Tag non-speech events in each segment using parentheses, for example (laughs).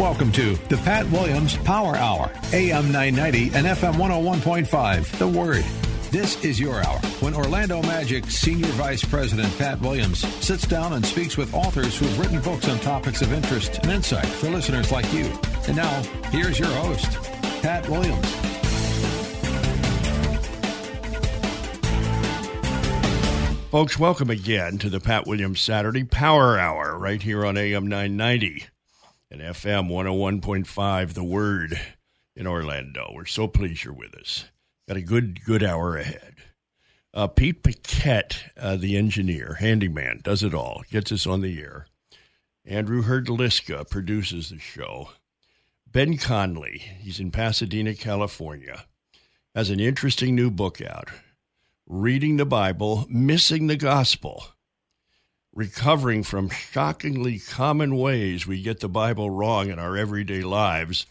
Welcome to the Pat Williams Power Hour, AM 990 and FM 101.5. The Word. This is your hour when Orlando Magic Senior Vice President Pat Williams sits down and speaks with authors who have written books on topics of interest and insight for listeners like you. And now, here's your host, Pat Williams. Folks, welcome again to the Pat Williams Saturday Power Hour right here on AM 990 and FM 101.5, The Word in Orlando. We're so pleased you're with us. Got a good, good hour ahead. Uh, Pete Paquette, uh, the engineer, handyman, does it all, gets us on the air. Andrew Herdliska produces the show. Ben Connelly, he's in Pasadena, California, has an interesting new book out Reading the Bible, Missing the Gospel recovering from shockingly common ways we get the Bible wrong in our everyday lives.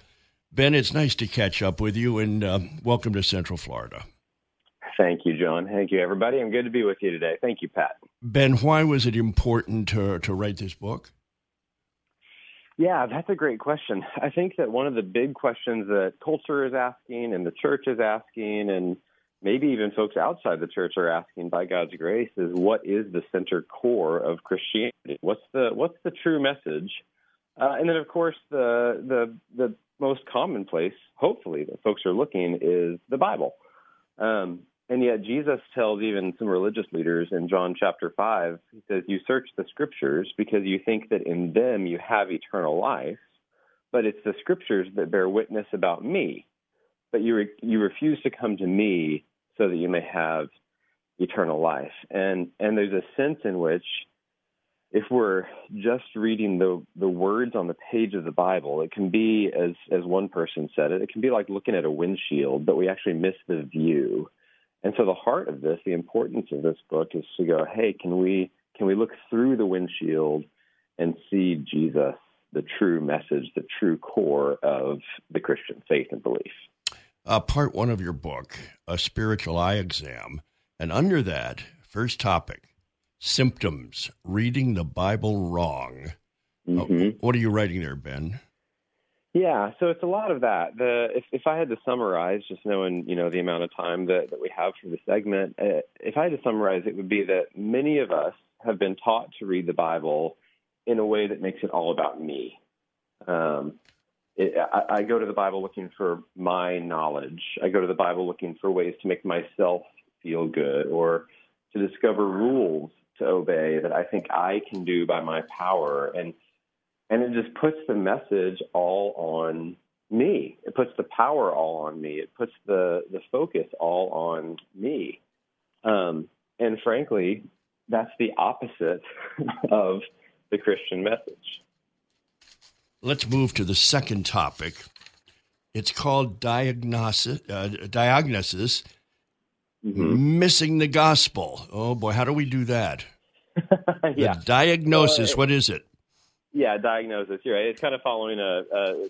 Ben, it's nice to catch up with you, and uh, welcome to Central Florida. Thank you, John. Thank you, everybody. I'm good to be with you today. Thank you, Pat. Ben, why was it important to, to write this book? Yeah, that's a great question. I think that one of the big questions that culture is asking and the church is asking and maybe even folks outside the church are asking by God's grace is what is the center core of Christianity? What's the what's the true message? Uh, and then of course the the the most commonplace, hopefully, that folks are looking is the Bible. Um, and yet Jesus tells even some religious leaders in John chapter five, he says, "You search the scriptures because you think that in them you have eternal life, but it's the scriptures that bear witness about me." But you re- you refuse to come to me so that you may have eternal life. And and there's a sense in which if we're just reading the the words on the page of the Bible, it can be as as one person said it, it can be like looking at a windshield, but we actually miss the view. And so the heart of this, the importance of this book is to go, hey, can we can we look through the windshield and see Jesus, the true message, the true core of the Christian faith and belief? Uh, part one of your book, A Spiritual Eye Exam. And under that, first topic symptoms, reading the Bible wrong. Uh, mm-hmm. Uh, what are you writing there, Ben? Yeah, so it's a lot of that. The if, if I had to summarize, just knowing you know the amount of time that, that we have for the segment, uh, if I had to summarize, it would be that many of us have been taught to read the Bible in a way that makes it all about me. Um, it, I, I go to the Bible looking for my knowledge. I go to the Bible looking for ways to make myself feel good or to discover rules to obey that I think I can do by my power. And and it just puts the message all on me. It puts the power all on me. It puts the the focus all on me. Um, and frankly, that's the opposite (laughs) of the Christian message. Let's move to the second topic. It's called diagnosis. Uh, diagnosis mm-hmm. missing the gospel. Oh boy, how do we do that? (laughs) yeah. The diagnosis. Uh, what is it? Yeah, diagnosis. You're right. It's kind of following a.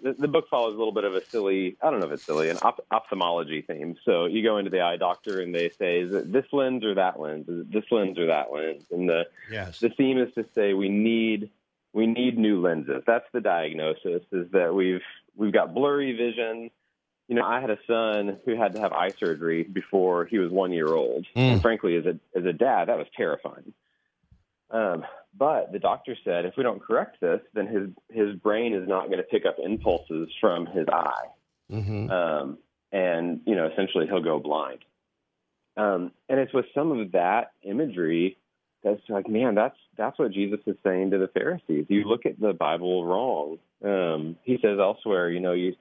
the, the, book follows a little bit of a silly. I don't know if it's silly, an op- ophthalmology theme. So you go into the eye doctor and they say, "Is it this lens or that lens? Is it this lens or that lens?" And the yes. the theme is to say we need we need new lenses. That's the diagnosis is that we've we've got blurry vision. You know, I had a son who had to have eye surgery before he was one year old. Mm. And frankly, as a as a dad, that was terrifying. Um, but the doctor said if we don't correct this, then his his brain is not going to pick up impulses from his eye, mm-hmm. um, and you know, essentially he'll go blind. Um, and it's with some of that imagery that's like, man, that's that's what Jesus is saying to the Pharisees. You look at the Bible wrong. Um, he says elsewhere, you know, you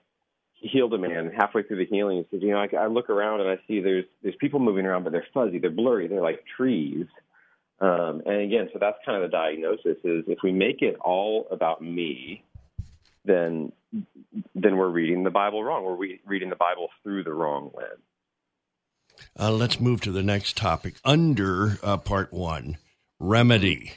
he healed a man halfway through the healing. He says, you know, I, I look around and I see there's there's people moving around, but they're fuzzy, they're blurry, they're like trees. Um, and again, so that's kind of the diagnosis: is if we make it all about me, then then we're reading the Bible wrong. We're re- reading the Bible through the wrong lens. Uh, let's move to the next topic under uh, part one remedy.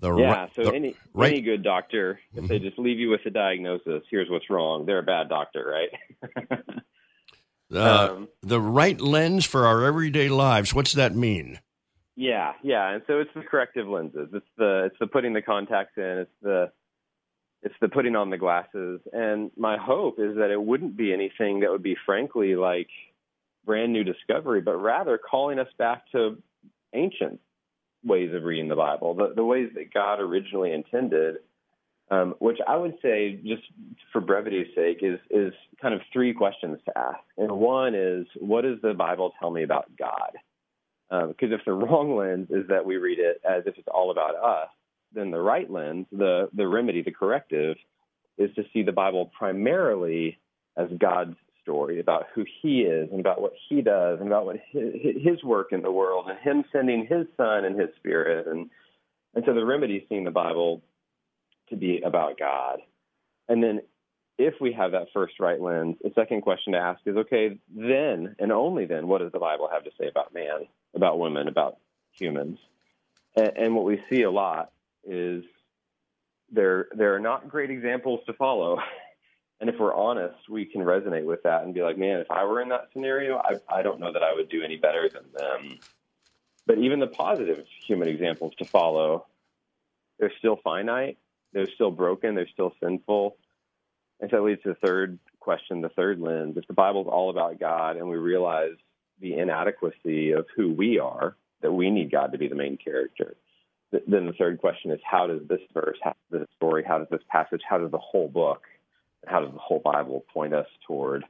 The yeah, so the, any right, any good doctor, if mm-hmm. they just leave you with a diagnosis, here's what's wrong, they're a bad doctor, right? (laughs) uh, um, the right lens for our everyday lives. What's that mean? Yeah, yeah, and so it's the corrective lenses. It's the it's the putting the contacts in. It's the it's the putting on the glasses. And my hope is that it wouldn't be anything that would be, frankly, like brand new discovery, but rather calling us back to ancient ways of reading the Bible, the, the ways that God originally intended. Um, which I would say, just for brevity's sake, is is kind of three questions to ask. And one is, what does the Bible tell me about God? Because um, if the (laughs) wrong lens is that we read it as if it's all about us, then the right lens, the the remedy, the corrective, is to see the Bible primarily as God's story about who He is and about what He does and about what His, his work in the world and Him sending His Son and His Spirit and and so the remedy seeing the Bible to be about God, and then if we have that first right lens, the second question to ask is okay, then and only then, what does the Bible have to say about man, about women, about humans? And, and what we see a lot is there there are not great examples to follow. (laughs) And if we're honest, we can resonate with that and be like, man, if I were in that scenario, I, I don't know that I would do any better than them. But even the positive human examples to follow, they're still finite, they're still broken, they're still sinful. And so that leads to the third question, the third lens. If the Bible's all about God and we realize the inadequacy of who we are, that we need God to be the main character, then the third question is how does this verse, how does this story, how does this passage, how does the whole book, how does the whole Bible point us toward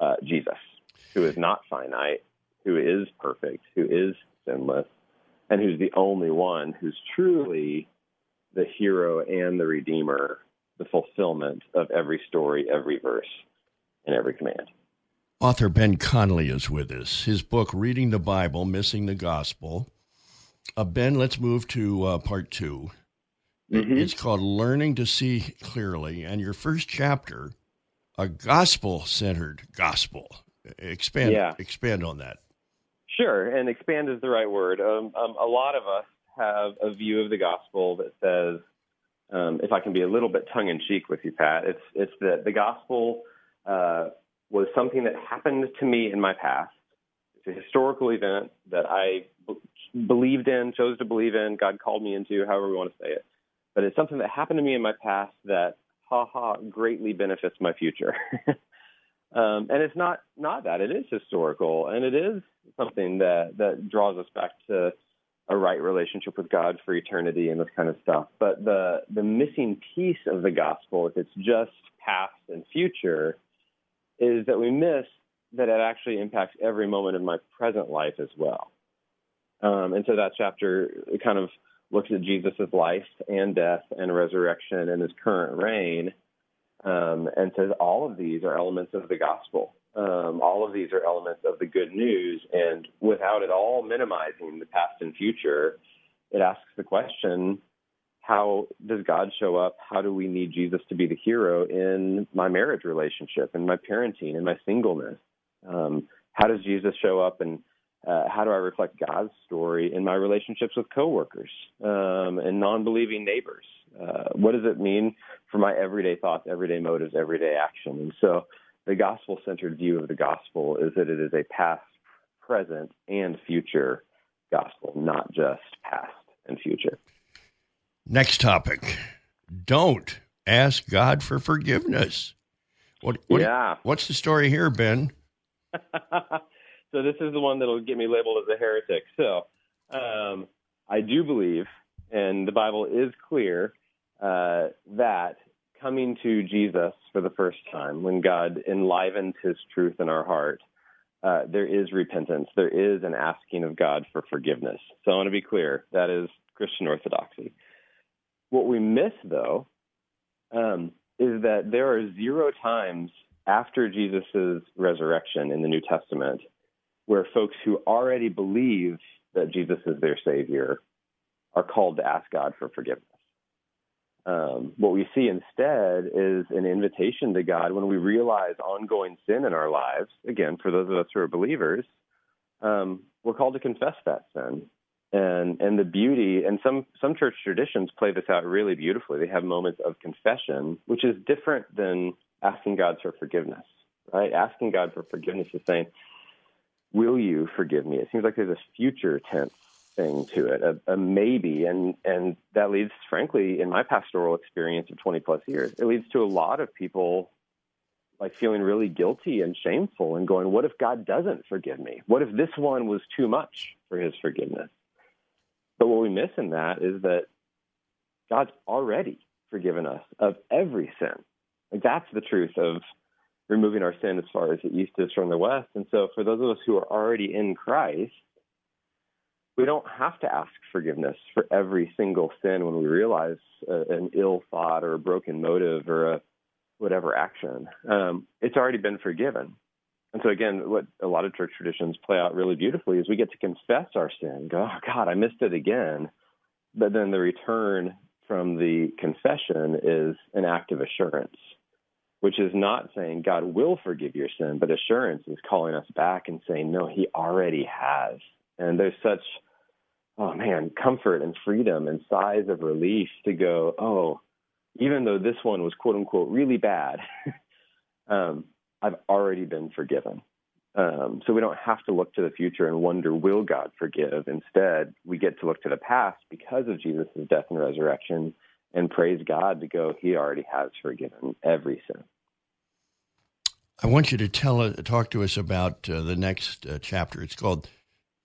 uh, Jesus, who is not finite, who is perfect, who is sinless, and who's the only one who's truly the hero and the redeemer, the fulfillment of every story, every verse, and every command. Author Ben Connelly is with us. His book, Reading the Bible, Missing the Gospel, uh, ben, let's move to uh, part 2 mm-hmm. It's called Learning to See Clearly, and your first chapter, a gospel centered gospel. Expand, yeah. expand on that. Sure, and expand is the right word. Um, um, a lot of us have a view of the gospel that says, um, if I can be a little bit tongue in cheek with you, Pat, it's it's that the gospel uh, was something that happened to me in my past. It's a historical event that I believed in, chose to believe in, God called me into, however we want to say it. But it's something that happened to me in my past that, ha ha, greatly benefits my future. (laughs) um, and it's not not that it is historical, and it is something that that draws us back to a right relationship with God for eternity and this kind of stuff. But the the missing piece of the gospel, if it's just past and future, is that we miss that it actually impacts every moment of my present life as well. Um, and so that chapter kind of looks at Jesus' life and death and resurrection and his current reign, um, and says all of these are elements of the gospel. Um, all of these are elements of the good news, and without at all minimizing the past and future, it asks the question how does God show up? How do we need Jesus to be the hero in my marriage relationship, in my parenting, in my singleness? Um, how does Jesus show up and uh, how do I reflect God's story in my relationships with coworkers um, and non-believing neighbors? Uh, what does it mean for my everyday thoughts, everyday motives, everyday action? And so, the gospel-centered view of the gospel is that it is a past, present, and future gospel, not just past and future. Next topic: Don't ask God for forgiveness. What? what yeah. What's the story here, Ben? (laughs) So this is the one that'll get me labeled as a heretic. So um, I do believe, and the Bible is clear, uh, that coming to Jesus for the first time, when God enlivens his truth in our heart, uh, there is repentance. There is an asking of God for forgiveness. So I want to be clear that is Christian orthodoxy. What we miss, though, um, is that there are zero times after Jesus' resurrection in the New Testament where folks who already believe that Jesus is their Savior are called to ask God for forgiveness. Um, what we see instead is an invitation to God when we realize ongoing sin in our lives. Again, for those of us who are believers, um, we're called to confess that sin. And and the beauty and some some church traditions play this out really beautifully. They have moments of confession, which is different than asking God for forgiveness. Right? Asking God for forgiveness is saying, will you forgive me? It seems like there's a future tense thing to it, a, a maybe, and and that leads, frankly, in my pastoral experience of 20 plus years, it leads to a lot of people like feeling really guilty and shameful and going, what if God doesn't forgive me? What if this one was too much for his forgiveness? But what we miss in that is that God's already forgiven us of every sin. Like that's the truth of removing our sin as far as the east is from the west. And so for those of us who are already in Christ, we don't have to ask forgiveness for every single sin when we realize uh, an ill thought or a broken motive or a whatever action. Um, it's already been forgiven. And so again, what a lot of church traditions play out really beautifully is we get to confess our sin, go, oh God, I missed it again. But then the return from the confession is an act of assurance, which is not saying God will forgive your sin, but assurance is calling us back and saying, no, he already has. And there's such, oh man, comfort and freedom and sighs of relief to go, oh, even though this one was quote unquote really bad, (laughs) um, I've already been forgiven. Um, so we don't have to look to the future and wonder, will God forgive? Instead, we get to look to the past because of Jesus' death and resurrection and praise God to go, He already has forgiven every sin. I want you to tell uh, talk to us about uh, the next uh, chapter. It's called,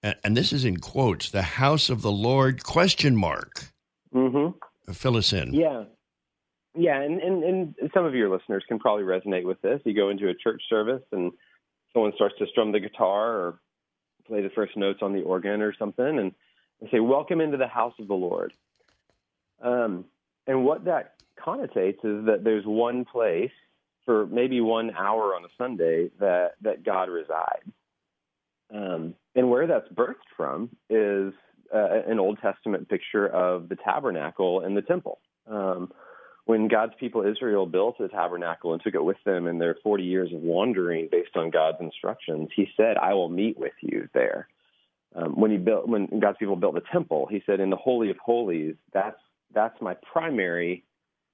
and this is in quotes, "The House of the Lord?" Question mark. Mm-hmm. Fill us in. Yeah, yeah, and, and and some of your listeners can probably resonate with this. You go into a church service and someone starts to strum the guitar or play the first notes on the organ or something, and they say, "Welcome into the house of the Lord." Um, and what that connotates is that there's one place for maybe one hour on a Sunday that that God resides. Um, and where that's birthed from is uh, an Old Testament picture of the tabernacle and the temple. Um, when God's people Israel built the tabernacle and took it with them in their 40 years of wandering based on God's instructions, he said, I will meet with you there. Um, when he built, when God's people built the temple, he said, in the Holy of Holies, that's, that's my primary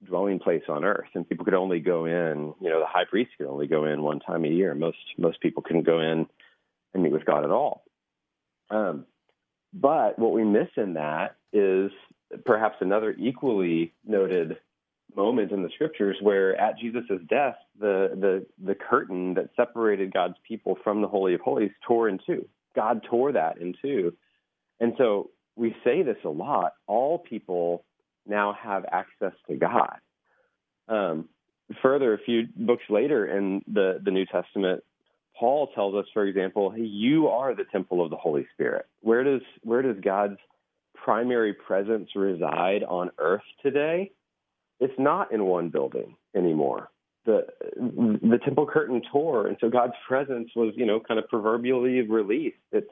dwelling place on earth. And people could only go in, you know, the high priest could only go in one time a year. Most, most people couldn't go in and meet with God at all. Um, but what we miss in that is perhaps another equally noted moment in the scriptures where at Jesus' death, the, the, the curtain that separated God's people from the Holy of Holies tore in two. God tore that in two. And so we say this a lot. All people now have access to God. Um, further, a few books later in the, the New Testament, Paul tells us, for example, hey, you are the temple of the Holy Spirit. Where does where does God's primary presence reside on earth today? it's not in one building anymore. The the temple curtain tore, and so God's presence was, you know, kind of proverbially released. It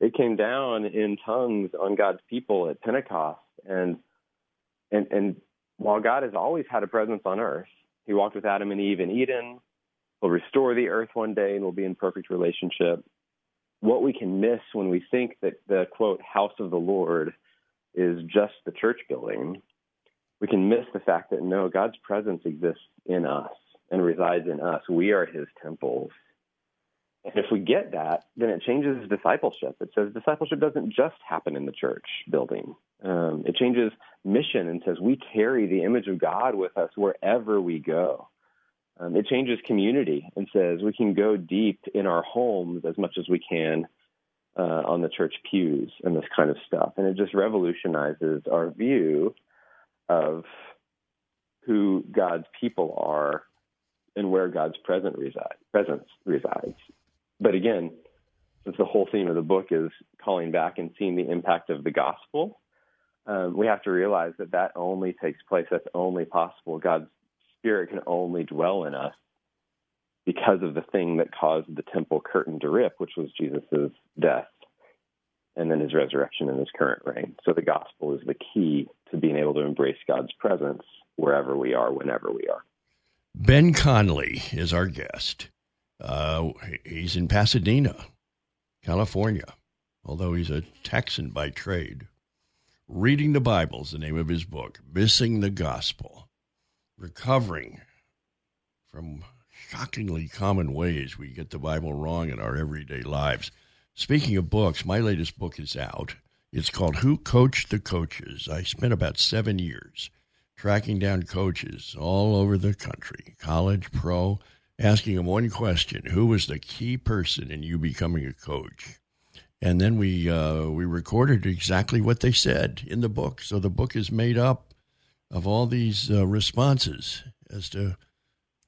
it came down in tongues on God's people at Pentecost, and and and while God has always had a presence on earth, He walked with Adam and Eve in Eden. He'll restore the earth one day, and we'll be in perfect relationship. What we can miss when we think that the quote house of the Lord is just the church building we can miss the fact that no, God's presence exists in us and resides in us. We are his temples. And if we get that, then it changes discipleship. It says discipleship doesn't just happen in the church building. Um, it changes mission and says we carry the image of God with us wherever we go. Um, it changes community and says we can go deep in our homes as much as we can uh, on the church pews and this kind of stuff. And it just revolutionizes our view of who God's people are and where God's present reside, presence resides. But again, since the whole theme of the book is calling back and seeing the impact of the gospel, um, we have to realize that that only takes place. That's only possible. God's Spirit can only dwell in us because of the thing that caused the temple curtain to rip, which was Jesus' death and then his resurrection and his current reign. So the gospel is the key to being able to embrace God's presence wherever we are, whenever we are. Ben Connelly is our guest. Uh, he's in Pasadena, California, although he's a Texan by trade. Reading the Bible is the name of his book, Missing the Gospel, recovering from shockingly common ways we get the Bible wrong in our everyday lives. Speaking of books, my latest book is out. It's called Who Coached the Coaches. I spent about seven years tracking down coaches all over the country, college, pro, asking them one question Who was the key person in you becoming a coach? And then we uh, we recorded exactly what they said in the book. So the book is made up of all these uh, responses as to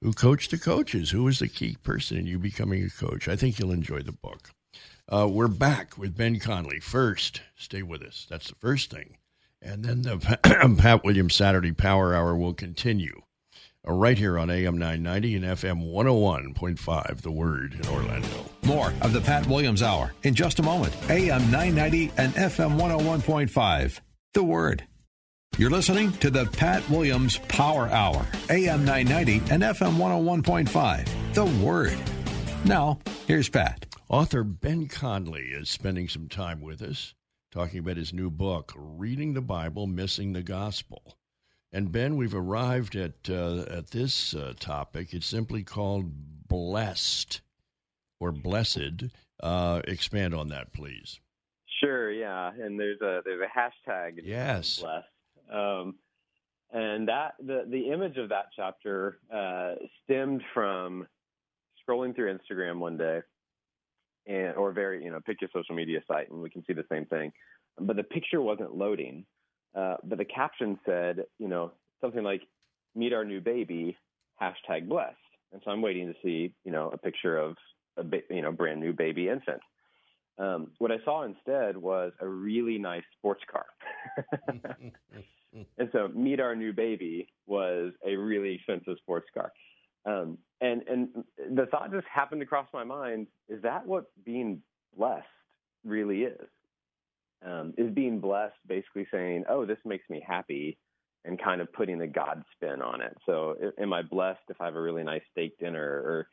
who coached the coaches, who was the key person in you becoming a coach. I think you'll enjoy the book. Uh, we're back with Ben Connelly. First, stay with us. That's the first thing. And then the (clears throat) Pat Williams Saturday Power Hour will continue Uh, right here on AM 990 and FM 101.5, The Word in Orlando. More of the Pat Williams Hour in just a moment. AM 990 and FM 101.5, The Word. You're listening to the Pat Williams Power Hour, AM 990 and FM 101.5, The Word. Now, here's Pat. Author Ben Connelly is spending some time with us talking about his new book, Reading the Bible, Missing the Gospel. And Ben, we've arrived at uh, at this uh, topic. It's simply called blessed or blessed. Uh, expand on that, please. Sure. Yeah, and there's a there's a hashtag. Yes. Blessed. Um, and that the the image of that chapter uh, stemmed from scrolling through Instagram one day and or very you know pick your social media site and we can see the same thing but the picture wasn't loading uh, but the caption said you know something like meet our new baby hashtag blessed. And so i'm waiting to see you know a picture of a you know brand new baby infant. Um, what i saw instead was a really nice sports car. (laughs) And so meet our new baby was a really expensive sports car. Um, and and the thought just happened to cross my mind: is that what being blessed really is? Um, is being blessed basically saying, "Oh, this makes me happy," and kind of putting a God spin on it. So, am I blessed if I have a really nice steak dinner, or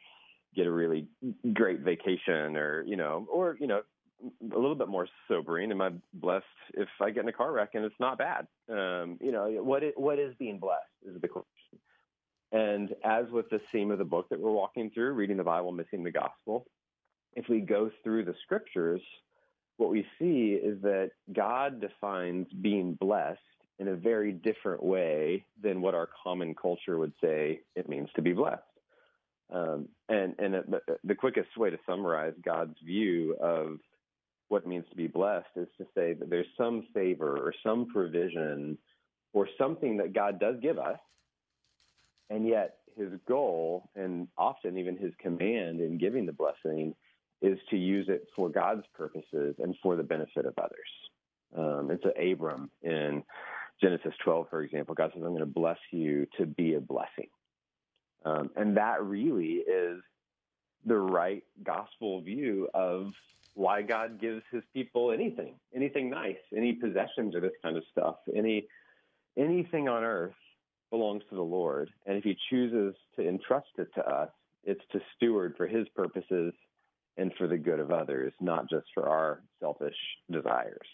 get a really great vacation, or you know, or you know, a little bit more sobering. Am I blessed if I get in a car wreck and it's not bad? Um, you know, what is, what is being blessed is the question. And as with the theme of the book that we're walking through, reading the Bible, missing the gospel, if we go through the scriptures, what we see is that God defines being blessed in a very different way than what our common culture would say it means to be blessed. Um, and and the quickest way to summarize God's view of what it means to be blessed is to say that there's some favor or some provision or something that God does give us and yet, his goal, and often even his command in giving the blessing, is to use it for God's purposes and for the benefit of others. Um, and so, Abram in Genesis 12, for example, God says, I'm going to bless you to be a blessing. Um, and that really is the right gospel view of why God gives his people anything, anything nice, any possessions or this kind of stuff, any anything on earth belongs to the Lord. And if he chooses to entrust it to us, it's to steward for his purposes and for the good of others, not just for our selfish desires.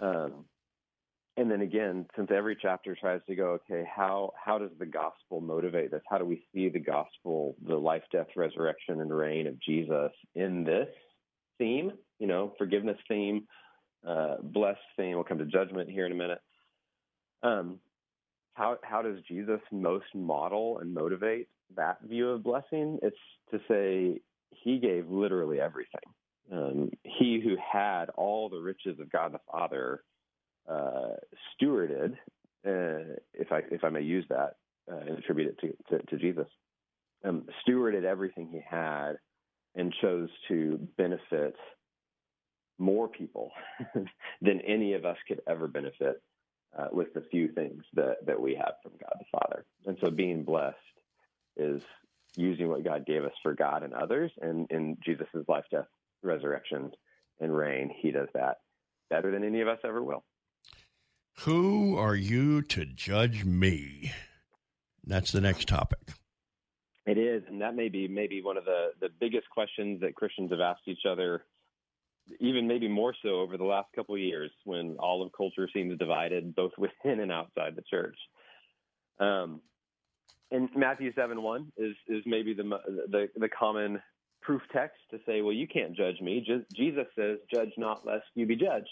Um, and then again, since every chapter tries to go, okay, how how does the gospel motivate this? How do we see the gospel, the life, death, resurrection, and reign of Jesus in this theme? You know, forgiveness theme, uh, blessed theme. We'll come to judgment here in a minute. Um, how how does Jesus most model and motivate that view of blessing? It's to say he gave literally everything. Um, he who had all the riches of God the Father uh, stewarded, uh, if I if I may use that uh, and attribute it to, to, to Jesus, um, stewarded everything he had and chose to benefit more people (laughs) than any of us could ever benefit uh, with the few things that, that we have from God the Father. And so being blessed is using what God gave us for God and others. And in Jesus' life, death, resurrection, and reign, he does that better than any of us ever will. Who are you to judge me? That's the next topic. It is, and that may be maybe one of the, the biggest questions that Christians have asked each other even maybe more so over the last couple of years when all of culture seems divided both (laughs) within and outside the church. Um, and Matthew 7 1 is, is maybe the, the, the common proof text to say, well, you can't judge me. Jesus says, judge not lest you be judged.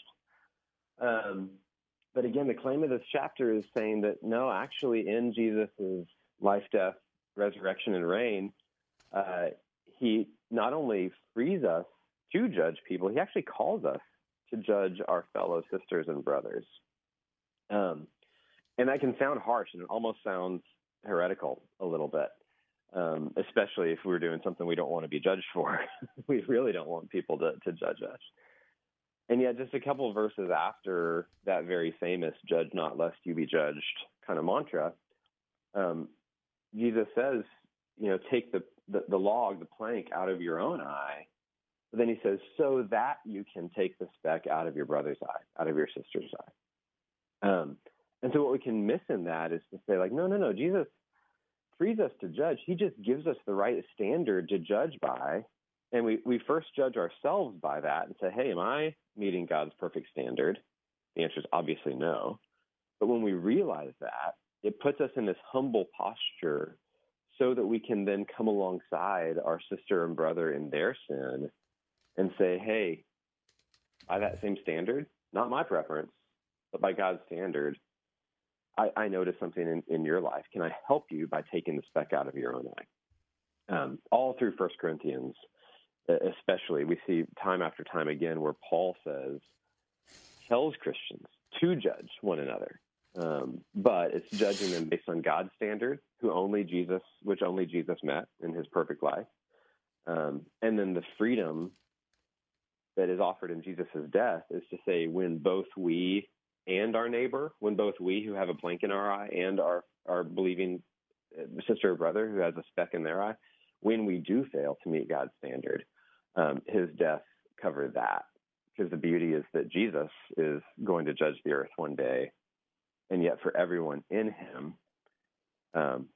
Um, but again, the claim of this chapter is saying that no, actually, in Jesus' life, death, resurrection, and reign, uh, he not only frees us to judge people, he actually calls us to judge our fellow sisters and brothers. Um, and that can sound harsh and it almost sounds heretical a little bit, um, especially if we're doing something we don't want to be judged for. (laughs) we really don't want people to, to judge us. And yet, just a couple verses after that very famous "Judge not, lest you be judged" kind of mantra, um, Jesus says, "You know, take the, the the log, the plank, out of your own eye." But then he says, "So that you can take the speck out of your brother's eye, out of your sister's eye." Um, and so, what we can miss in that is to say, like, no, no, no, Jesus frees us to judge. He just gives us the right standard to judge by and we, we first judge ourselves by that and say, hey, am I meeting God's perfect standard? The answer is obviously no. But when we realize that, it puts us in this humble posture so that we can then come alongside our sister and brother in their sin and say, hey, by that same standard, not my preference, but by God's standard, I, I notice something in, in your life. Can I help you by taking the speck out of your own eye? Um, all through First Corinthians, especially, we see time after time again where Paul says, tells Christians to judge one another. Um, but it's judging them based on God's standard, who only Jesus, which only Jesus met in his perfect life. Um, and then the freedom that is offered in Jesus' death is to say, when both we and our neighbor, when both we who have a plank in our eye and our, our believing uh, sister or brother who has a speck in their eye, when we do fail to meet God's standard, um, his death covered that. Because the beauty is that Jesus is going to judge the earth one day, and yet for everyone in him, um,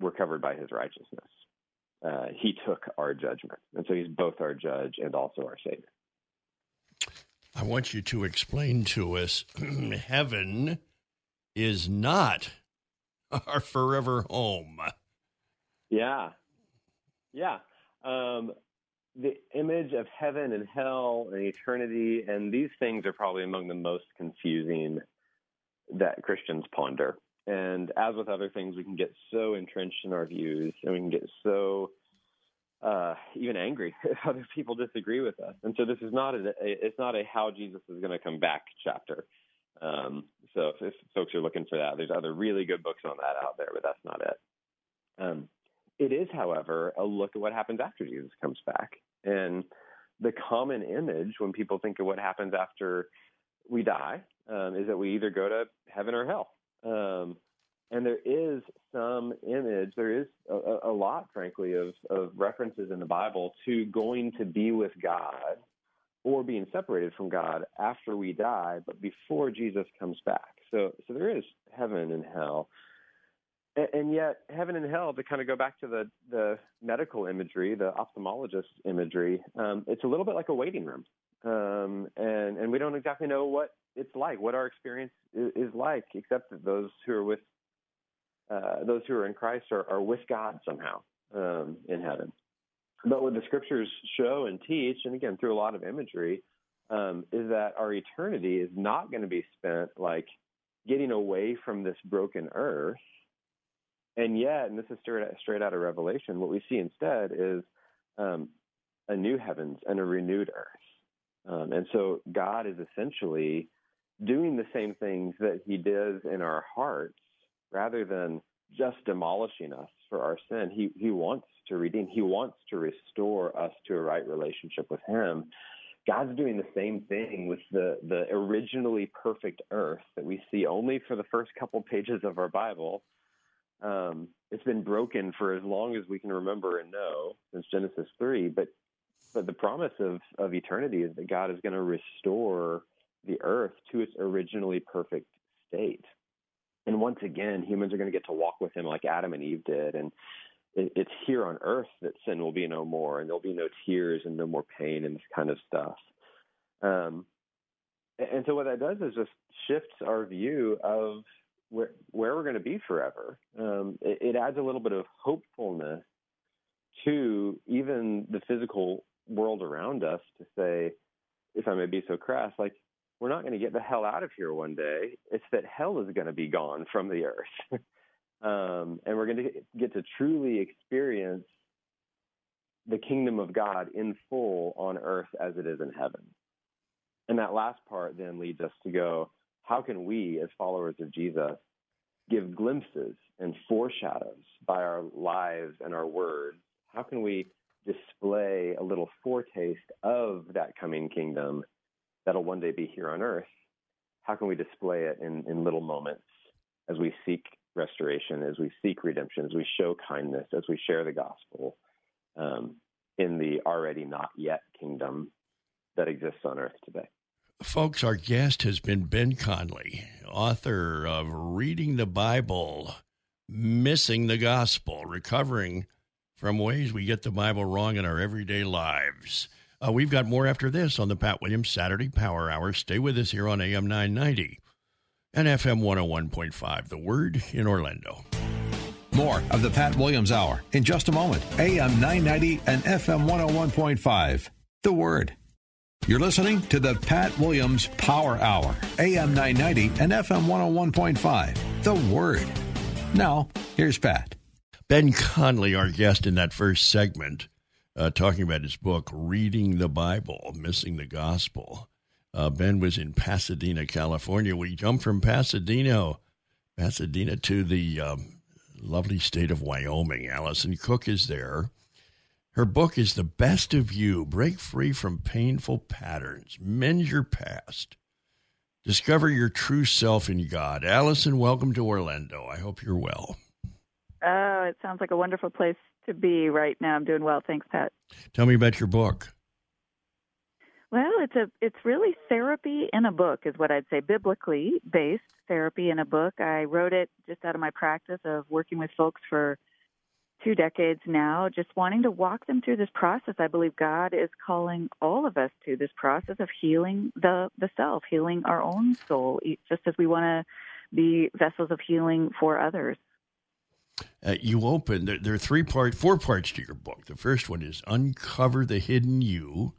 we're covered by his righteousness. Uh, he took our judgment. And so he's both our judge and also our Savior. I want you to explain to us (clears throat) heaven is not (laughs) our forever home. Yeah. Yeah. Um, the image of heaven and hell and eternity, and these things are probably among the most confusing that Christians ponder. And as with other things, we can get so entrenched in our views, and we can get so uh, even angry (laughs) if other people disagree with us. And so this is not a, it's not a how Jesus is going to come back chapter. Um, so if, if, folks are looking for that, there's other really good books on that out there, but that's not it. Um, it is, however, a look at what happens after Jesus comes back. And the common image when people think of what happens after we die um, is that we either go to heaven or hell. And there is some image, there is a, a, lot, frankly, of, of references in the Bible to going to be with God or being separated from God after we die, but before Jesus comes back. So, so there is heaven and hell and yet heaven and hell to kind of go back to the the medical imagery the ophthalmologist imagery um, it's a little bit like a waiting room um, and and we don't exactly know what it's like what our experience is, is like except that those who are with uh, those who are in Christ are, are with God somehow um, in heaven but what the scriptures show and teach and again through a lot of imagery um, is that our eternity is not going to be spent like getting away from this broken earth and yet, and this is straight, straight out of Revelation, what we see instead is um, a new heavens and a renewed earth. Um, and so God is essentially doing the same things that he does in our hearts rather than just demolishing us for our sin. He, he wants to redeem, he wants to restore us to a right relationship with him. God's doing the same thing with the, the originally perfect earth that we see only for the first couple pages of our Bible um, it's been broken for as long as we can remember and know since Genesis three. But but the promise of of eternity is that God is going to restore the earth to its originally perfect state. And once again, humans are going to get to walk with Him like Adam and Eve did, and it's here on earth that sin will be no more, and there'll be no tears and no more pain and this kind of stuff. Um, and so what that does is just shifts our view of where where we're going to be forever. Um, it, it, adds a little bit of hopefulness to even the physical world around us to say, if I may be so crass, like we're not going to get the hell out of here one day. It's that hell is going to be gone from the earth. (laughs) um, and we're going to get to truly experience the kingdom of God in full on earth as it is in heaven. And that last part then leads us to go, how can we, as followers of Jesus, give glimpses and foreshadows by our lives and our words? How can we display a little foretaste of that coming kingdom that'll one day be here on earth? How can we display it in, in little moments as we seek restoration, as we seek redemption, as we show kindness, as we share the gospel um, in the already not yet kingdom that exists on earth today? Folks, our guest has been Ben Connelly, author of Reading the Bible, Missing the Gospel, Recovering from Ways We Get the Bible Wrong in Our Everyday Lives. Uh, we've got more after this on the Pat Williams Saturday Power Hour. Stay with us here on AM 990 and FM 101.5, The Word in Orlando. More of the Pat Williams Hour in just a moment. AM 990 and FM 101.5, The Word. You're listening to the Pat Williams Power Hour, AM 990 and FM 101.5. The Word. Now, here's Pat. Ben Connelly, our guest in that first segment, uh, talking about his book, Reading the Bible, Missing the Gospel. Uh, ben was in Pasadena, California. We jumped from Pasadena, Pasadena to the um, lovely state of Wyoming. Alison Cook is there. Her book is The Best of You Break Free from Painful Patterns, Mend Your Past, Discover Your True Self in God. Alison, welcome to Orlando. I hope you're well. Oh, it sounds like a wonderful place to be right now. I'm doing well. Thanks, Pat. Tell me about your book. Well, it's a it's really therapy in a book is what I'd say biblically based therapy in a book. I wrote it just out of my practice of working with folks for two decades now, just wanting to walk them through this process. I believe God is calling all of us to this process of healing the, the self, healing our own soul, just as we want to be vessels of healing for others. Uh, you open there, there are three part four parts to your book. The first one is uncover the hidden you.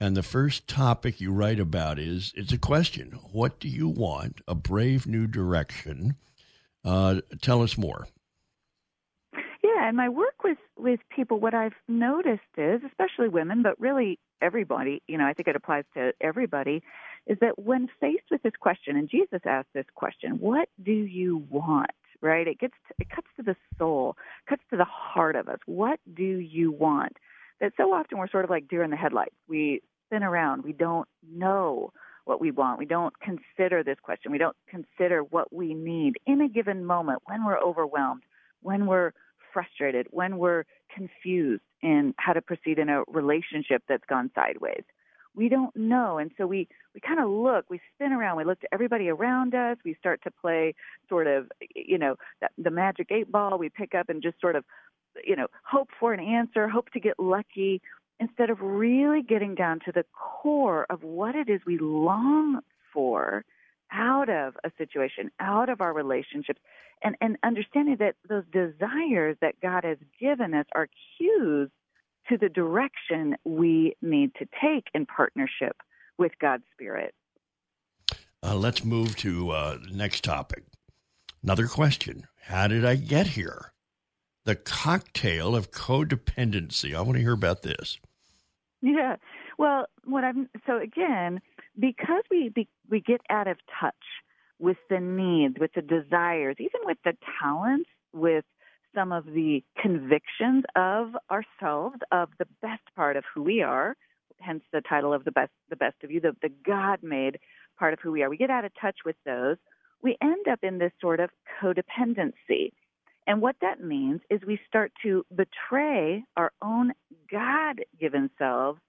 And the first topic you write about is it's a question. What do you want? A brave new direction. Uh, tell us more. Yeah, and my work with with people, what I've noticed is, especially women, but really everybody, you know, I think it applies to everybody, is that when faced with this question, and Jesus asked this question, "What do you want?" Right? It gets to, it cuts to the soul, cuts to the heart of us. What do you want? That so often we're sort of like deer in the headlights. We spin around. We don't know what we want. We don't consider this question. We don't consider what we need in a given moment when we're overwhelmed, when we're frustrated, when we're confused in how to proceed in a relationship that's gone sideways. We don't know. And so we, we kind of look, we spin around, we look to everybody around us, we start to play sort of, you know, that, the magic eight ball we pick up and just sort of, you know, hope for an answer, hope to get lucky, instead of really getting down to the core of what it is we long for out of a situation, out of our relationships, and, and understanding that those desires that God has given us are cues to the direction we need to take in partnership with God's Spirit. Uh, let's move to uh, the next topic. Another question How did I get here? The cocktail of codependency. I want to hear about this. Yeah. Well, what I'm so again, because we be, we get out of touch with the needs, with the desires, even with the talents, with some of the convictions of ourselves, of the best part of who we are, hence the title of the best the best of you, the, the God made part of who we are. We get out of touch with those. We end up in this sort of codependency. And what that means is we start to betray our own God given selves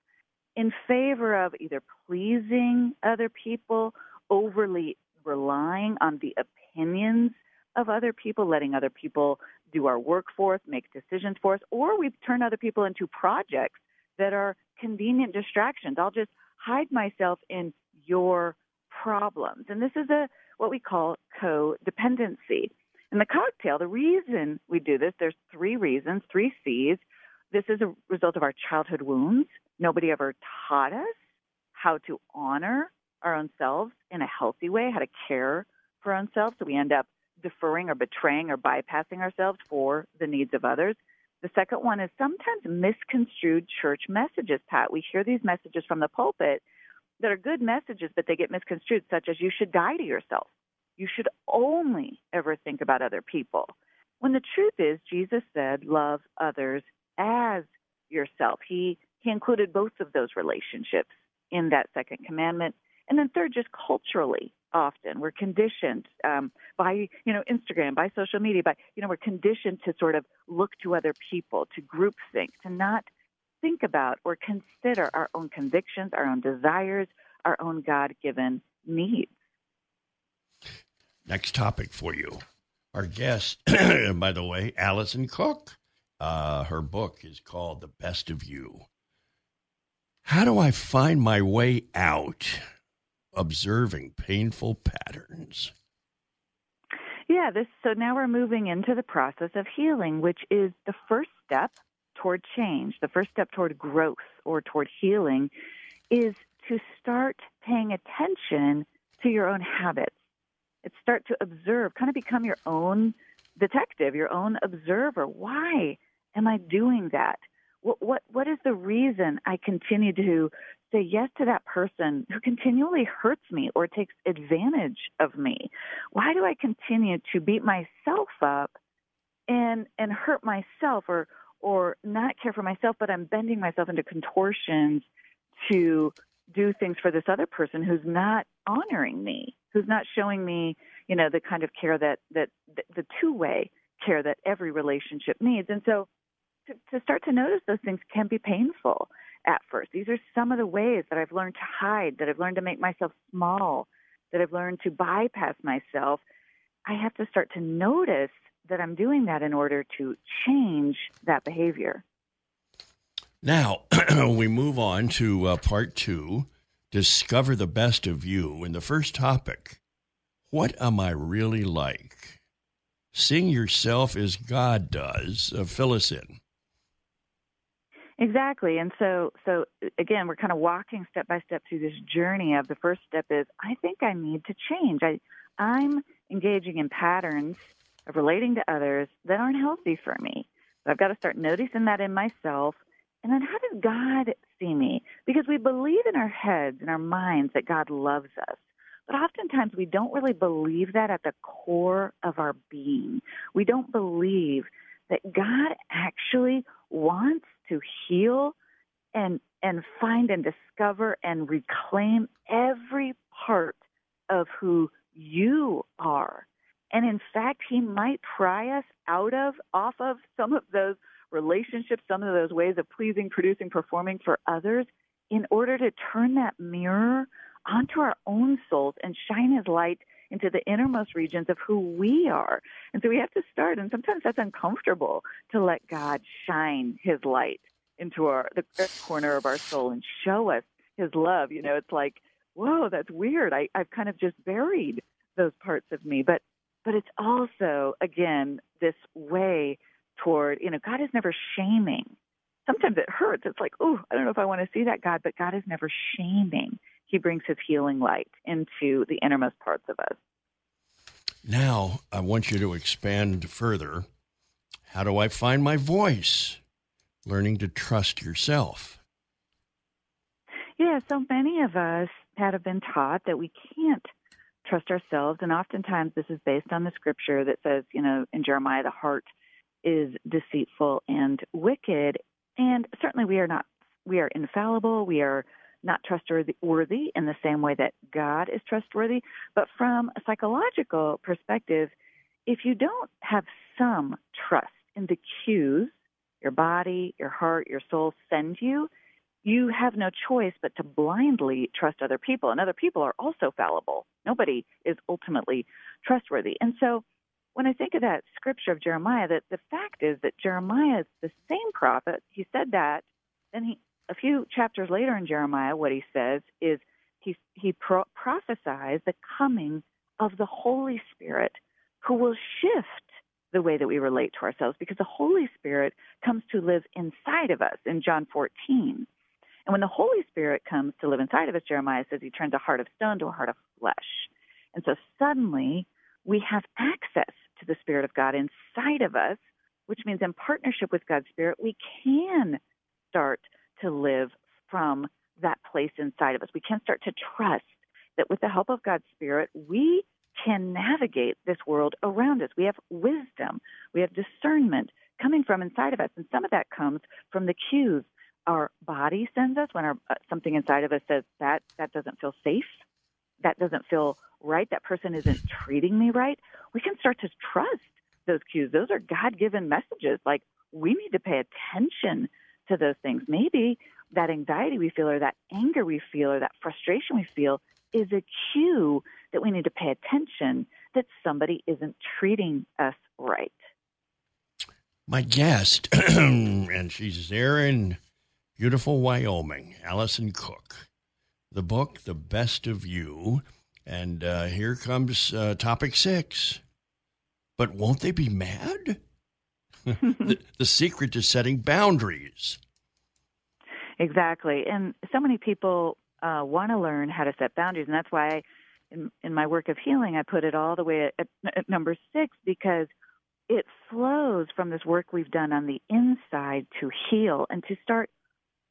in favor of either pleasing other people, overly relying on the opinions of other people, letting other people do our work for us, make decisions for us, or we turn other people into projects that are convenient distractions. I'll just hide myself in your problems. And this is a what we call codependency. And the cocktail, the reason we do this, there's three reasons, three C's. This is a result of our childhood wounds. Nobody ever taught us how to honor our own selves in a healthy way, how to care for ourselves. so we end up deferring or betraying or bypassing ourselves for the needs of others. The second one is sometimes misconstrued church messages, Pat. We hear these messages from the pulpit that are good messages, but they get misconstrued, such as you should die to yourself. You should only ever think about other people. When the truth is, Jesus said, love others as yourself. He, he included both of those relationships in that second commandment. And then third, just culturally, often we're conditioned um, by you know Instagram, by social media, by you know we're conditioned to sort of look to other people, to groupthink, to not think about or consider our own convictions, our own desires, our own God-given needs. Next topic for you. Our guest, (clears throat) by the way, Alison Cook. Uh, her book is called The Best of You. How do I find my way out observing painful patterns? Yeah, this so now we're moving into the process of healing, which is the first step toward change. The first step toward growth or toward healing is to start paying attention to your own habits. It's start to observe, kind of become your own detective, your own observer. Why am I doing that? What what what is the reason I continue to say yes to that person who continually hurts me or takes advantage of me? Why do I continue to beat myself up and and hurt myself or or not care for myself, but I'm bending myself into contortions to do things for this other person who's not honoring me, who's not showing me, you know, the kind of care that that the, two-way care that every relationship needs. And so to, to start to notice those things can be painful at first. These are some of the ways that I've learned to hide, that I've learned to make myself small, that I've learned to bypass myself. I have to start to notice that I'm doing that in order to change that behavior. Now, (clears throat) we move on to uh, part two discover the best of you. In the first topic, what am I really like? Seeing yourself as God does. Uh, fill us in. Exactly. And so so again, we're kind of walking step by step through this journey of the first step is I think I need to change. I I'm engaging in patterns of relating to others that aren't healthy for me. So I've got to start noticing that in myself. And then how does God see me? Because we believe in our heads and our minds that God loves us. But oftentimes we don't really believe that at the core of our being. We don't believe that God actually wants to heal and and find and discover and reclaim every part of who you are. And in fact, he might pry us out of, off of some of those relationships, some of those ways of pleasing, producing, performing for others in order to turn that mirror onto our own souls and shine his light into the innermost regions of who we are. And so we have to start, and sometimes that's uncomfortable to let God shine his light into our the corner of our soul and show us his love. You know, it's like, whoa, that's weird. I, I've kind of just buried those parts of me. But but it's also, again, this way toward, you know, God is never shaming. Sometimes it hurts. It's like, oh, I don't know if I want to see that God, but God is never shaming. He brings his healing light into the innermost parts of us. Now, I want you to expand further. How do I find my voice? Learning to trust yourself. Yeah, so many of us have been taught that we can't trust ourselves. And oftentimes, this is based on the scripture that says, you know, in Jeremiah, the heart is deceitful and wicked. And certainly, we are not, we are infallible. We are not trustworthy in the same way that God is trustworthy. But from a psychological perspective, if you don't have some trust in the cues your body, your heart, your soul send you, you have no choice but to blindly trust other people. And other people are also fallible. Nobody is ultimately trustworthy. And so when I think of that scripture of Jeremiah, that the fact is that Jeremiah is the same prophet. He said that. Then he, a few chapters later in Jeremiah, what he says is he, he pro- prophesies the coming of the Holy Spirit who will shift the way that we relate to ourselves because the Holy Spirit comes to live inside of us in John 14. And when the Holy Spirit comes to live inside of us, Jeremiah says he turns a heart of stone to a heart of flesh. And so suddenly we have access to the Spirit of God inside of us, which means in partnership with God's Spirit, we can start to live from that place inside of us. We can start to trust that with the help of God's Spirit, we can navigate this world around us. We have wisdom, we have discernment coming from inside of us, and some of that comes from the cues our body sends us when our, uh, something inside of us says that that doesn't feel safe, that doesn't feel right, that person isn't treating me right. We can start to trust those cues. Those are God-given messages. Like we need to pay attention to those things. Maybe that anxiety we feel or that anger we feel or that frustration we feel is a cue that we need to pay attention that somebody isn't treating us right. My guest, (clears throat) and she's there in beautiful Wyoming, Alison Cook. The book, The Best of You. And uh, here comes uh, topic six. But won't they be mad? (laughs) the, the secret to setting boundaries. Exactly. And so many people uh, want to learn how to set boundaries. And that's why in, in my work of healing, I put it all the way at, at number six because it flows from this work we've done on the inside to heal and to start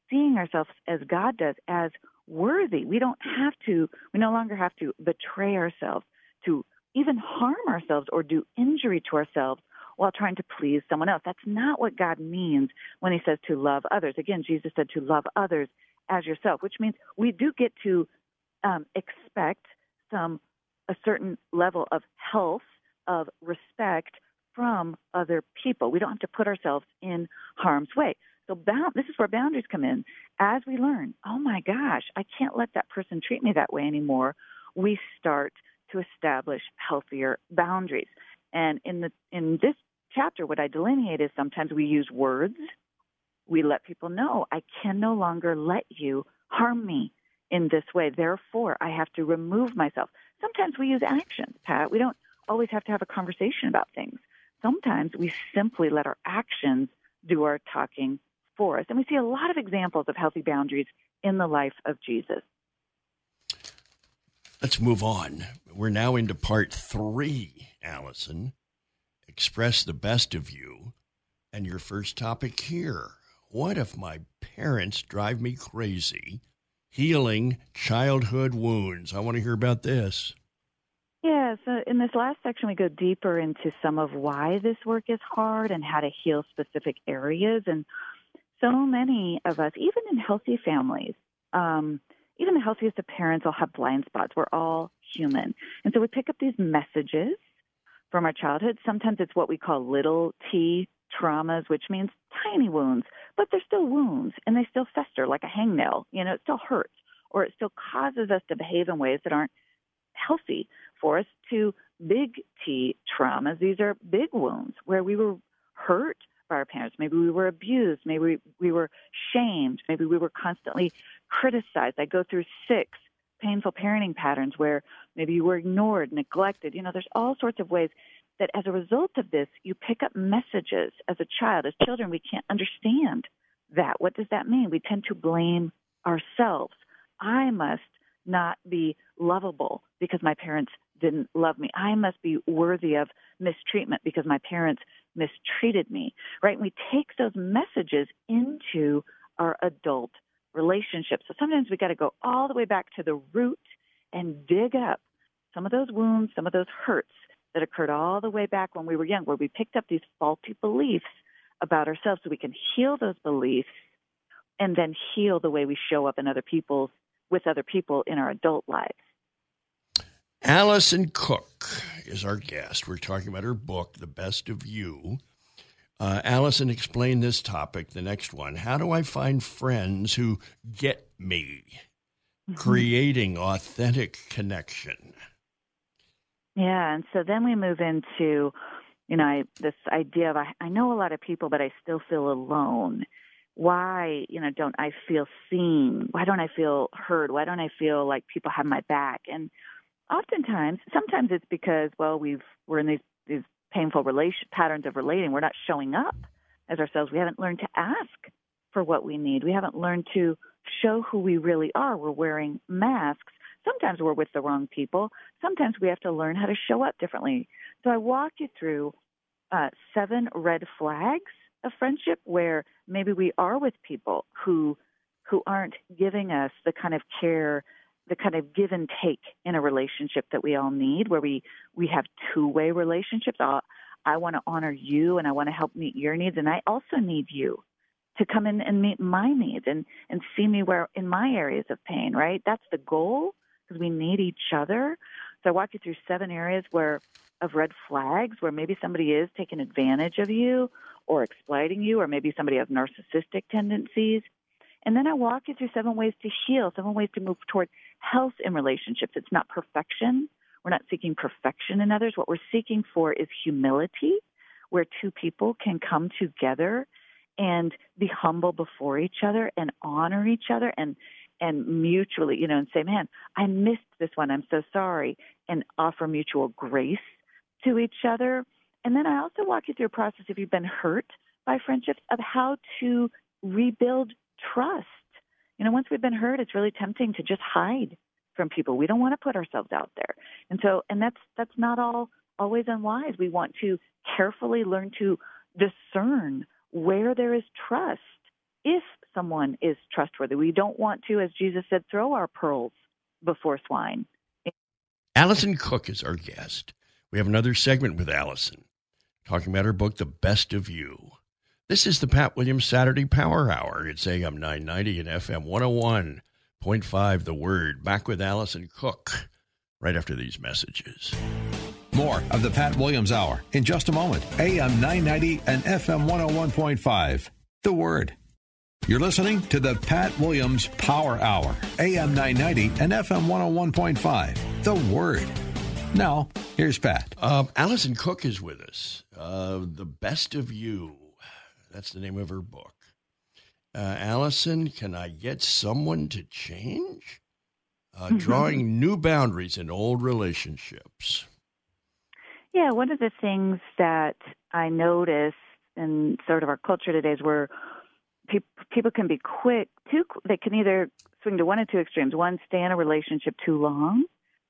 seeing ourselves as God does, as worthy. We don't have to, we no longer have to betray ourselves, to even harm ourselves or do injury to ourselves while trying to please someone else. That's not what God means when he says to love others. Again, Jesus said to love others as yourself, which means we do get to um, expect some a certain level of health, of respect from other people. We don't have to put ourselves in harm's way. So bound, this is where boundaries come in. As we learn, oh my gosh, I can't let that person treat me that way anymore. We start to establish healthier boundaries. And in the in this chapter, what I delineate is sometimes we use words. We let people know I can no longer let you harm me in this way. Therefore, I have to remove myself. Sometimes we use actions, Pat. We don't always have to have a conversation about things. Sometimes we simply let our actions do our talking for us. And we see a lot of examples of healthy boundaries in the life of Jesus. Let's move on. We're now into part three, Alison. Express the best of you. And your first topic here What if my parents drive me crazy? Healing childhood wounds. I want to hear about this. Yeah, so in this last section, we go deeper into some of why this work is hard and how to heal specific areas. And so many of us, even in healthy families, um, even the healthiest of parents will have blind spots. We're all human. And so we pick up these messages from our childhood. Sometimes it's what we call little t traumas, which means tiny wounds, but they're still wounds and they still fester like a hangnail. You know, it still hurts or it still causes us to behave in ways that aren't healthy for us to big T traumas. These are big wounds where we were hurt by our parents. Maybe we were abused. Maybe we, we were shamed. Maybe we were constantly criticized. I go through six painful parenting patterns where maybe you were ignored, neglected. You know, there's all sorts of ways that as a result of this, you pick up messages as a child. As children, we can't understand that. What does that mean? We tend to blame ourselves. I must not be lovable because my parents didn't love me. I must be worthy of mistreatment because my parents mistreated me, right? we take those messages into our adult relationships. So sometimes we got to go all the way back to the root and dig up some of those wounds, some of those hurts that occurred all the way back when we were young, where we picked up these faulty beliefs about ourselves so we can heal those beliefs and then heal the way we show up in other people's with other people in our adult lives. Alison Cook is our guest. We're talking about her book, The Best of You. Uh, Alison, explain this topic, the next one. How do I find friends who get me? Mm-hmm. Creating authentic connection. Yeah, and so then we move into, you know, I, this idea of I, I know a lot of people, but I still feel alone. Why, you know, don't I feel seen? Why don't I feel heard? Why don't I feel like people have my back? And oftentimes, sometimes it's because well, we've we're in these these painful relation patterns of relating. We're not showing up as ourselves. We haven't learned to ask for what we need. We haven't learned to show who we really are. We're wearing masks. Sometimes we're with the wrong people. Sometimes we have to learn how to show up differently. So I walk you through uh, seven red flags of friendship where maybe we are with people who who aren't giving us the kind of care the kind of give and take in a relationship that we all need where we we have two way relationships. I i want to honor you and i want to help meet your needs and i also need you to come in and meet my needs and and see me where in my areas of pain right? That's the goal because we need each other. So i walk you through seven areas where of red flags where maybe somebody is taking advantage of you or exploiting you or maybe somebody has narcissistic tendencies and then I walk you through seven ways to heal, seven ways to move toward health in relationships. It's not perfection. We're not seeking perfection in others. What we're seeking for is humility, where two people can come together and be humble before each other and honor each other and and mutually, you know, and say, "Man, I missed this one. I'm so sorry," and offer mutual grace to each other. And then I also walk you through a process if you've been hurt by friendships of how to rebuild trust. You know, once we've been hurt, it's really tempting to just hide from people. We don't want to put ourselves out there. And so, and that's that's not all always unwise. We want to carefully learn to discern where there is trust if someone is trustworthy. We don't want to, as Jesus said, throw our pearls before swine. Alison Cook is our guest. We have another segment with Alison talking about her book, The Best of You. This is the Pat Williams Saturday Power Hour. It's AM 990 and FM 101.5 The Word. Back with Alison Cook right after these messages. More of the Pat Williams Hour in just a moment. AM 990 and FM 101.5 The Word. You're listening to the Pat Williams Power Hour, AM 990 and FM 101.5 The Word. Now, here's Pat. Uh, Alison Cook is with us. Uh, the Best of You that's the name of her book. Uh, Alison, can I get someone to change? Uh, mm-hmm. Drawing new boundaries in old relationships. Yeah, one of the things that I notice in sort of our culture today is where pe- people can be quick, too. They can either swing to one of two extremes: one, stay in a relationship too long,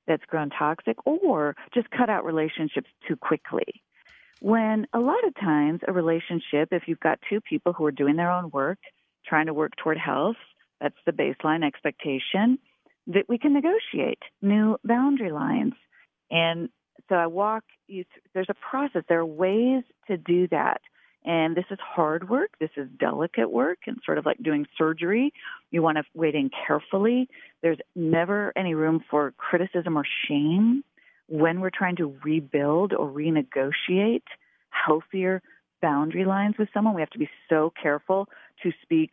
that's grown toxic, or just cut out relationships too quickly. When a lot of times a relationship, if you've got two people who are doing their own work, trying to work toward health, that's the baseline expectation, that we can negotiate new boundary lines. And so I walk you, th- there's a process, there are ways to do that. And this is hard work. This is delicate work and sort of like doing surgery. You want to wade in carefully. There's never any room for criticism or shame when we're trying to rebuild or renegotiate healthier boundary lines with someone, we have to be so careful to speak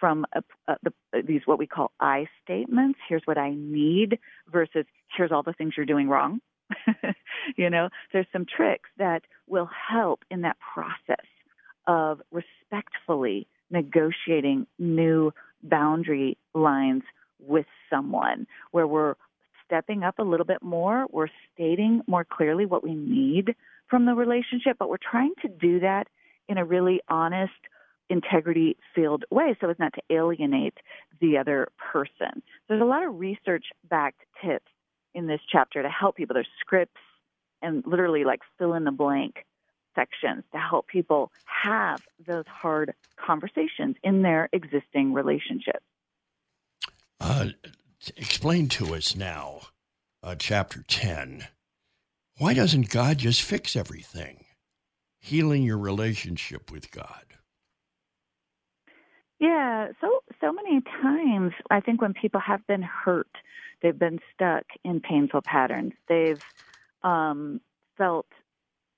from a, a, the, these what we call I statements. Here's what I need versus here's all the things you're doing wrong. (laughs) you know, there's some tricks that will help in that process of respectfully negotiating new boundary lines with someone where we're stepping up a little bit more. We're stating more clearly what we need from the relationship, but we're trying to do that in a really honest, integrity filled way so as not to alienate the other person. There's a lot of research backed tips in this chapter to help people. There's scripts and literally like fill in the blank sections to help people have those hard conversations in their existing relationship. Uh, explain to us now, uh, chapter 10. Why doesn't God just fix everything? Healing your relationship with God. Yeah, so so many times I think when people have been hurt, they've been stuck in painful patterns. They've um, felt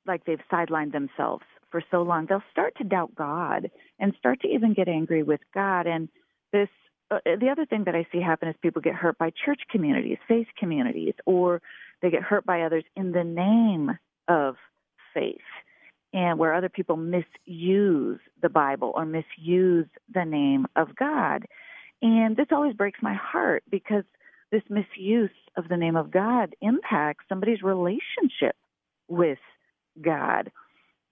like they've sidelined themselves for so long. They'll start to doubt God and start to even get angry with God. And this uh, the other thing that I see happen is people get hurt by church communities, faith communities, or they get hurt by others in the name of faith, and where other people misuse the Bible or misuse the name of God. And this always breaks my heart because this misuse of the name of God impacts somebody's relationship with God.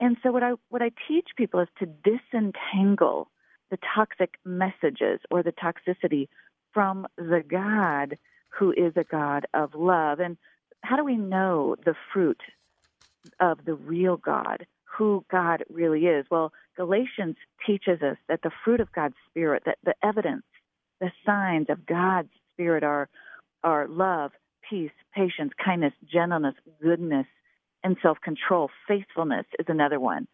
And so what I what I teach people is to disentangle the toxic messages or the toxicity from the God who is a God of love. And how do we know the fruit of the real God, who God really is? Well, Galatians teaches us that the fruit of God's Spirit, that the evidence, the signs of God's Spirit are, are love, peace, patience, kindness, gentleness, goodness, and self control. Faithfulness is another one.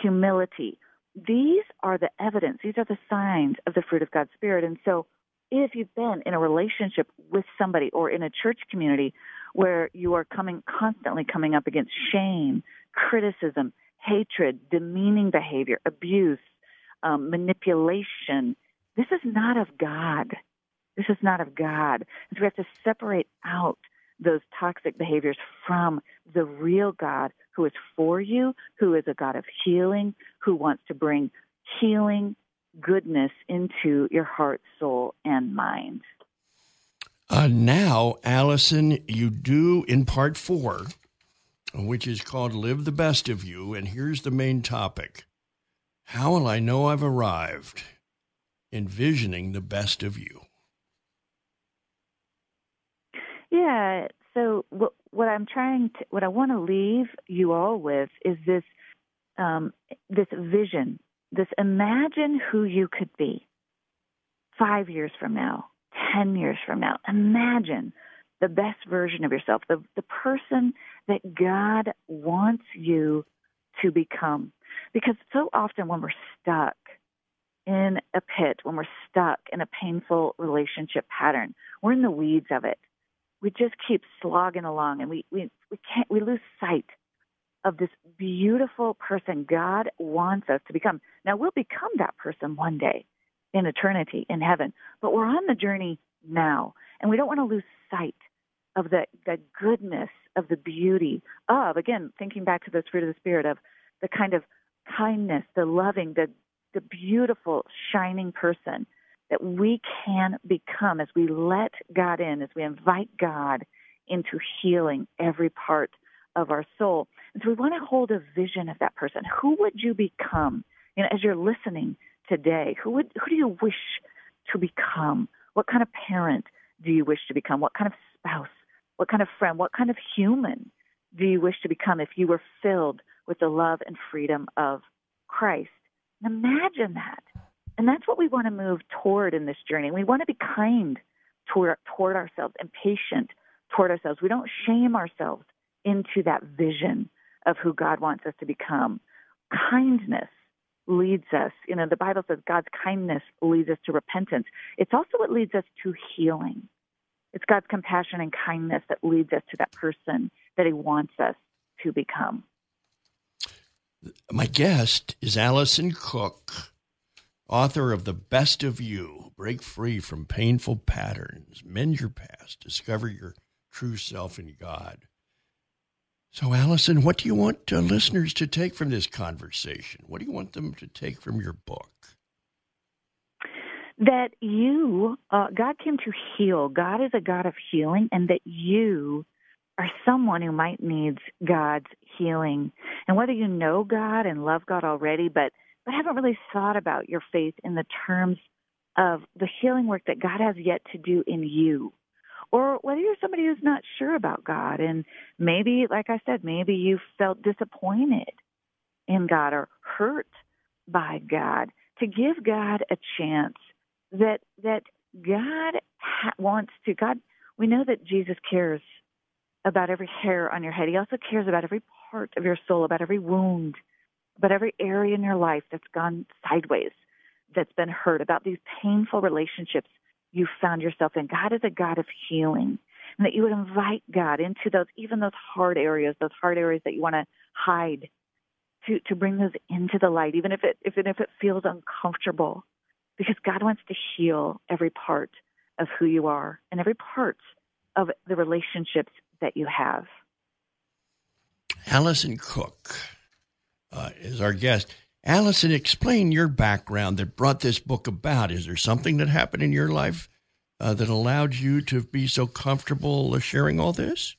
Humility. These are the evidence, these are the signs of the fruit of God's Spirit. And so, if you've been in a relationship with somebody or in a church community where you are coming constantly coming up against shame, criticism, hatred, demeaning behavior, abuse, um, manipulation, this is not of God. This is not of God. And so we have to separate out those toxic behaviors from the real God who is for you, who is a God of healing, who wants to bring healing, goodness into your heart, soul, and mind. Uh, now, Alison, you do in part four, which is called Live the Best of You. And here's the main topic How will I know I've arrived? Envisioning the best of you. Yeah. So what, what I'm trying to, what I want to leave you all with is this, um, this vision, this imagine who you could be five years from now, 10 years from now. Imagine the best version of yourself, the, the person that God wants you to become. Because so often when we're stuck in a pit, when we're stuck in a painful relationship pattern, we're in the weeds of it we just keep slogging along and we, we, we can't we lose sight of this beautiful person God wants us to become. Now we'll become that person one day in eternity in heaven, but we're on the journey now and we don't want to lose sight of the, the goodness of the beauty of again thinking back to this fruit of the spirit of the kind of kindness, the loving, the the beautiful shining person that we can become as we let God in, as we invite God into healing every part of our soul. And so we want to hold a vision of that person. Who would you become? You know, as you're listening today, who would who do you wish to become? What kind of parent do you wish to become? What kind of spouse? What kind of friend? What kind of human do you wish to become if you were filled with the love and freedom of Christ? And imagine that. And that's what we want to move toward in this journey. We want to be kind toward, toward ourselves and patient toward ourselves. We don't shame ourselves into that vision of who God wants us to become. Kindness leads us, you know, the Bible says God's kindness leads us to repentance. It's also what leads us to healing. It's God's compassion and kindness that leads us to that person that He wants us to become. My guest is Alison Cook author of The Best of You Break Free from Painful Patterns, Mend Your Past, Discover Your True Self in God. So, Alison, what do you want uh, listeners to take from this conversation? What do you want them to take from your book? That you, uh, God came to heal. God is a God of healing, and that you are someone who might needs God's healing. And whether you know God and love God already, but but haven't really thought about your faith in the terms of the healing work that God has yet to do in you. Or whether you're somebody who's not sure about God and maybe, like I said, maybe you felt disappointed in God or hurt by God, to give God a chance that that God ha- wants to. God, we know that Jesus cares about every hair on your head. He also cares about every part of your soul, about every wound about every area in your life that's gone sideways, that's been hurt, about these painful relationships you found yourself in. God is a God of healing. And that you would invite God into those, even those hard areas, those hard areas that you want to hide, to, to bring those into the light, even if it, if it, if it feels uncomfortable. Because God wants to heal every part of who you are and every part of the relationships that you have. Alison Cook uh, is our guest. Alison, explain your background that brought this book about. Is there something that happened in your life uh, that allowed you to be so comfortable sharing all this?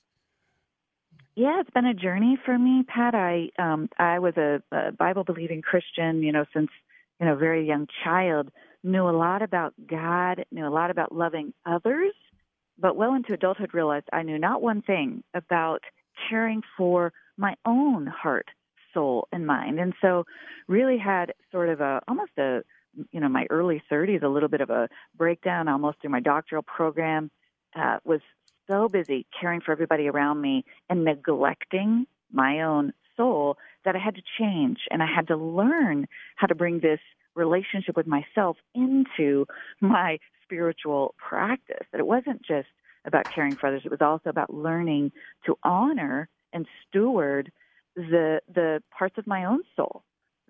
Yeah, it's been a journey for me, Pat. I um, I was a, a Bible believing Christian, you know, since you know, very young child, knew a lot about God, knew a lot about loving others, but well into adulthood realized I knew not one thing about caring for my own heart, soul, and mind. And so really had sort of a almost a you know, my early 30s, a little bit of a breakdown almost through my doctoral program, uh, was so busy caring for everybody around me and neglecting my own soul that I had to change and I had to learn how to bring this relationship with myself into my spiritual practice. That it wasn't just about caring for others, it was also about learning to honor and steward the the parts of my own soul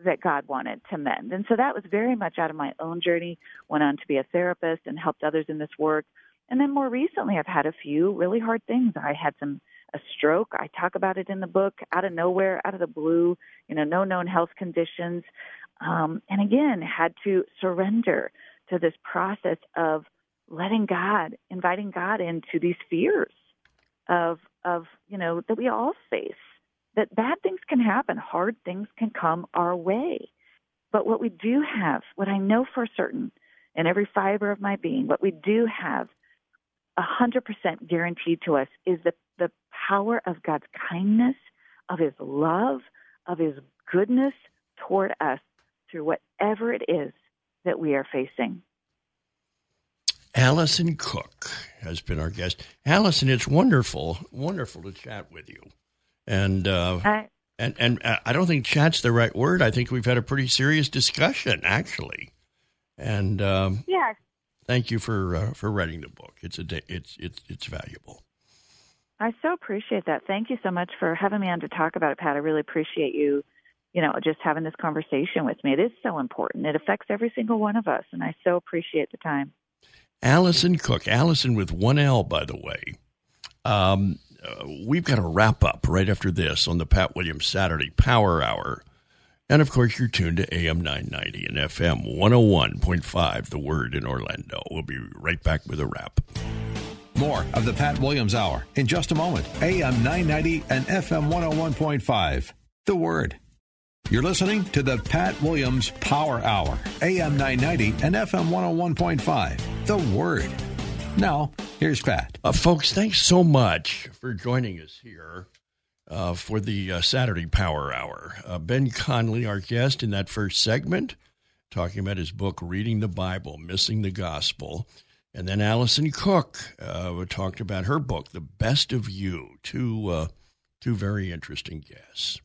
that God wanted to mend. And so that was very much out of my own journey. Went on to be a therapist and helped others in this work. And then more recently I've had a few really hard things. I had some a stroke. I talk about it in the book, out of nowhere, out of the blue, you know, no known health conditions. Um, and again, had to surrender to this process of letting God, inviting God into these fears of, of, you know, that we all face. That bad things can happen, hard things can come our way. But what we do have, what I know for certain in every fiber of my being, what we do have 100% guaranteed to us is the, the power of God's kindness, of His love, of His goodness toward us through whatever it is that we are facing. Alison Cook has been our guest. Alison, it's wonderful, wonderful to chat with you. And uh, I, and and uh, I don't think chat's the right word. I think we've had a pretty serious discussion, actually. And um, yeah, thank you for uh, for writing the book. It's a it's it's it's valuable. I so appreciate that. Thank you so much for having me on to talk about it, Pat. I really appreciate you, you know, just having this conversation with me. It is so important. It affects every single one of us, and I so appreciate the time. Alison Cook, Alison with one L, by the way. Um, uh, we've got a wrap up right after this on the Pat Williams Saturday Power Hour. And of course, you're tuned to AM 990 and FM 101.5, The Word in Orlando. We'll be right back with a wrap. More of the Pat Williams Hour in just a moment. AM 990 and FM 101.5, The Word. You're listening to the Pat Williams Power Hour, AM 990 and FM 101.5, The Word. Now, here's Pat. Uh, folks, thanks so much for joining us here uh, for the uh, Saturday Power Hour. Uh, Ben Connelly, our guest in that first segment, talking about his book, Reading the Bible, Missing the Gospel. And then Alison Cook uh, talked about her book, The Best of You. Two, uh, two very interesting guests.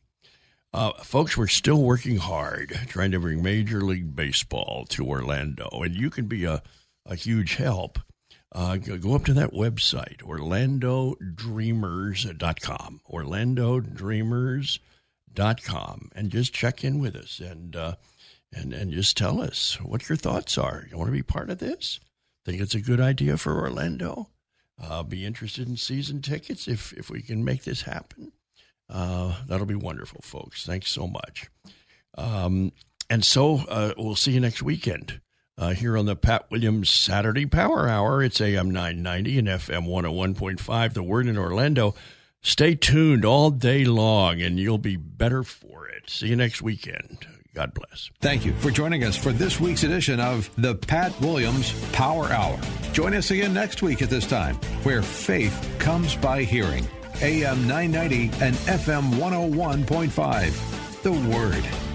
Uh, folks, we're still working hard trying to bring Major League Baseball to Orlando, and you can be a, a huge help uh, go up to that website, orlandodreamers.com, orlandodreamers.com, and just check in with us and, uh, and, and just tell us what your thoughts are. You want to be part of this? Think it's a good idea for Orlando? Uh, be interested in season tickets if, if we can make this happen. Uh, that'll be wonderful, folks. Thanks so much. Um, and so uh, we'll see you next weekend uh, here on the Pat Williams Saturday Power Hour. It's AM 990 and FM 101.5, The Word in Orlando. Stay tuned all day long and you'll be better for it. See you next weekend. God bless. Thank you for joining us for this week's edition of the Pat Williams Power Hour. Join us again next week at this time, where faith comes by hearing. AM 990 and FM 101.5. The Word.